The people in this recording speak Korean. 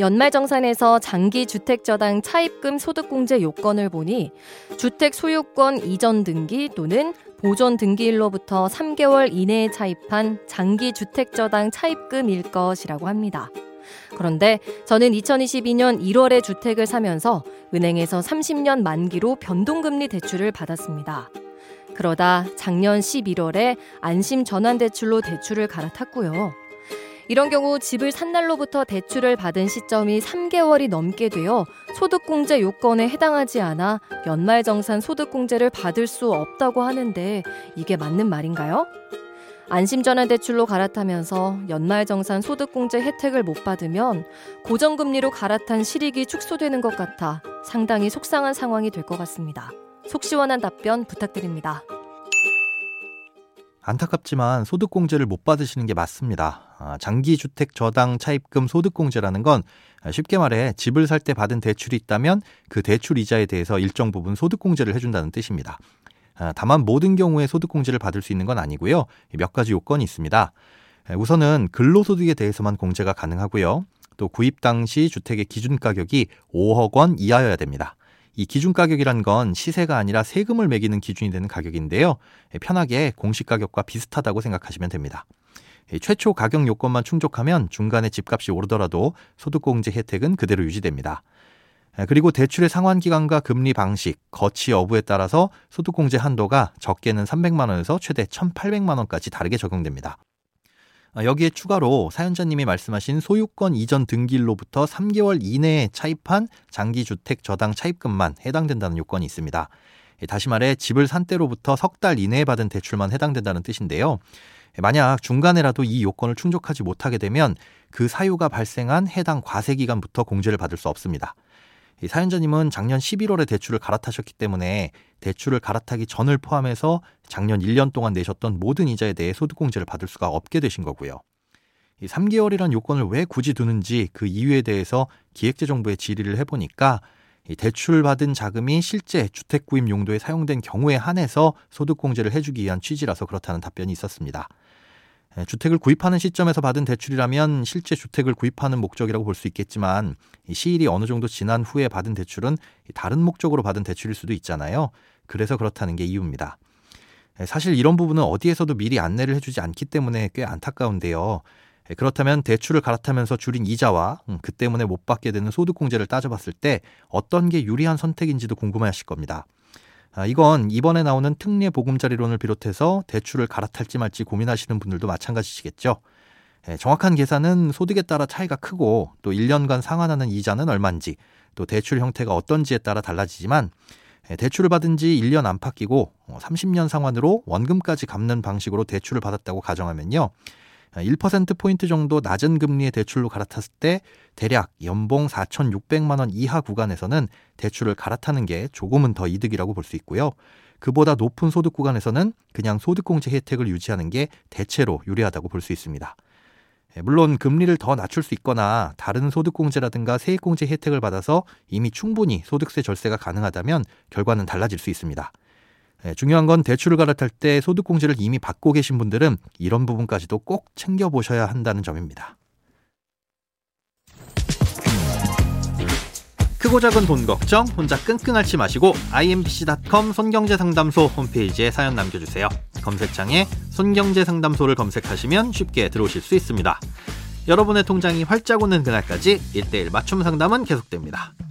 연말정산에서 장기 주택저당 차입금 소득공제 요건을 보니 주택 소유권 이전 등기 또는 보존 등기일로부터 3개월 이내에 차입한 장기 주택저당 차입금일 것이라고 합니다. 그런데 저는 2022년 1월에 주택을 사면서 은행에서 30년 만기로 변동금리 대출을 받았습니다. 그러다 작년 11월에 안심 전환 대출로 대출을 갈아탔고요. 이런 경우 집을 산 날로부터 대출을 받은 시점이 3개월이 넘게 되어 소득공제 요건에 해당하지 않아 연말정산 소득공제를 받을 수 없다고 하는데 이게 맞는 말인가요? 안심전환대출로 갈아타면서 연말정산 소득공제 혜택을 못 받으면 고정금리로 갈아탄 실익이 축소되는 것 같아 상당히 속상한 상황이 될 것 같습니다. 속 시원한 답변 부탁드립니다. 안타깝지만 소득공제를 못 받으시는 게 맞습니다. 아, 장기주택 저당 차입금 소득공제라는 건 쉽게 말해 집을 살 때 받은 대출이 있다면 그 대출 이자에 대해서 일정 부분 소득공제를 해준다는 뜻입니다. 아, 다만 모든 경우에 소득공제를 받을 수 있는 건 아니고요. 몇 가지 요건이 있습니다. 우선은 근로소득에 대해서만 공제가 가능하고요. 또 구입 당시 주택의 기준 가격이 5억 원 이하여야 됩니다. 이 기준 가격이란 건 시세가 아니라 세금을 매기는 기준이 되는 가격인데요. 편하게 공시 가격과 비슷하다고 생각하시면 됩니다. 최초 가격 요건만 충족하면 중간에 집값이 오르더라도 소득공제 혜택은 그대로 유지됩니다. 그리고 대출의 상환 기간과 금리 방식, 거치 여부에 따라서 소득공제 한도가 적게는 300만 원에서 최대 1,800만 원까지 다르게 적용됩니다. 아, 여기에 추가로 사연자님이 말씀하신 소유권 이전 등기일로부터 3개월 이내에 차입한 장기주택 저당 차입금만 해당된다는 요건이 있습니다. 예, 다시 말해 집을 산 때로부터 석 달 이내에 받은 대출만 해당된다는 뜻인데요. 예, 만약 중간에라도 이 요건을 충족하지 못하게 되면 그 사유가 발생한 해당 과세 기간부터 공제를 받을 수 없습니다. 사연자님은 작년 11월에 대출을 갈아타셨기 때문에 대출을 갈아타기 전을 포함해서 작년 1년 동안 내셨던 모든 이자에 대해 소득공제를 받을 수가 없게 되신 거고요. 이 3개월이란 요건을 왜 굳이 두는지 그 이유에 대해서 기획재정부에 질의를 해보니까 이 대출 받은 자금이 실제 주택 구입 용도에 사용된 경우에 한해서 소득공제를 해주기 위한 취지라서 그렇다는 답변이 있었습니다. 예, 주택을 구입하는 시점에서 받은 대출이라면 실제 주택을 구입하는 목적이라고 볼 수 있겠지만 시일이 어느 정도 지난 후에 받은 대출은 다른 목적으로 받은 대출일 수도 있잖아요. 그래서 그렇다는 게 이유입니다. 예, 사실 이런 부분은 어디에서도 미리 안내를 해주지 않기 때문에 꽤 안타까운데요. 예, 그렇다면 대출을 갈아타면서 줄인 이자와 음, 그 때문에 못 받게 되는 소득공제를 따져봤을 때 어떤 게 유리한 선택인지도 궁금해하실 겁니다. 아, 이건 이번에 나오는 특례 보금자리론을 비롯해서 대출을 갈아탈지 말지 고민하시는 분들도 마찬가지시겠죠. 예, 정확한 계산은 소득에 따라 차이가 크고 또 1년간 상환하는 이자는 얼마인지 또 대출 형태가 어떤지에 따라 달라지지만 예, 대출을 받은 지 1년 안팎이고 30년 어, 상환으로 원금까지 갚는 방식으로 대출을 받았다고 가정하면요. 1%포인트 정도 낮은 금리의 대출로 갈아탔을 때 대략 연봉 4,600만 원 이하 구간에서는 대출을 갈아타는 게 조금은 더 이득이라고 볼 수 있고요. 그보다 높은 소득 구간에서는 그냥 소득공제 혜택을 유지하는 게 대체로 유리하다고 볼 수 있습니다. 예, 물론 금리를 더 낮출 수 있거나 다른 소득공제라든가 세액공제 혜택을 받아서 이미 충분히 소득세 절세가 가능하다면 결과는 달라질 수 있습니다. 네, 중요한 건 대출을 갈아탈 때 소득공제를 이미 받고 계신 분들은 이런 부분까지도 꼭 챙겨보셔야 한다는 점입니다. 크고 작은 돈 걱정 혼자 끙끙 앓지 마시고 imbc.com 손경제상담소 홈페이지에 사연 남겨주세요. 검색창에 손경제상담소를 검색하시면 쉽게 들어오실 수 있습니다. 여러분의 통장이 활짝 오는 그날까지 1대1 맞춤 상담은 계속됩니다.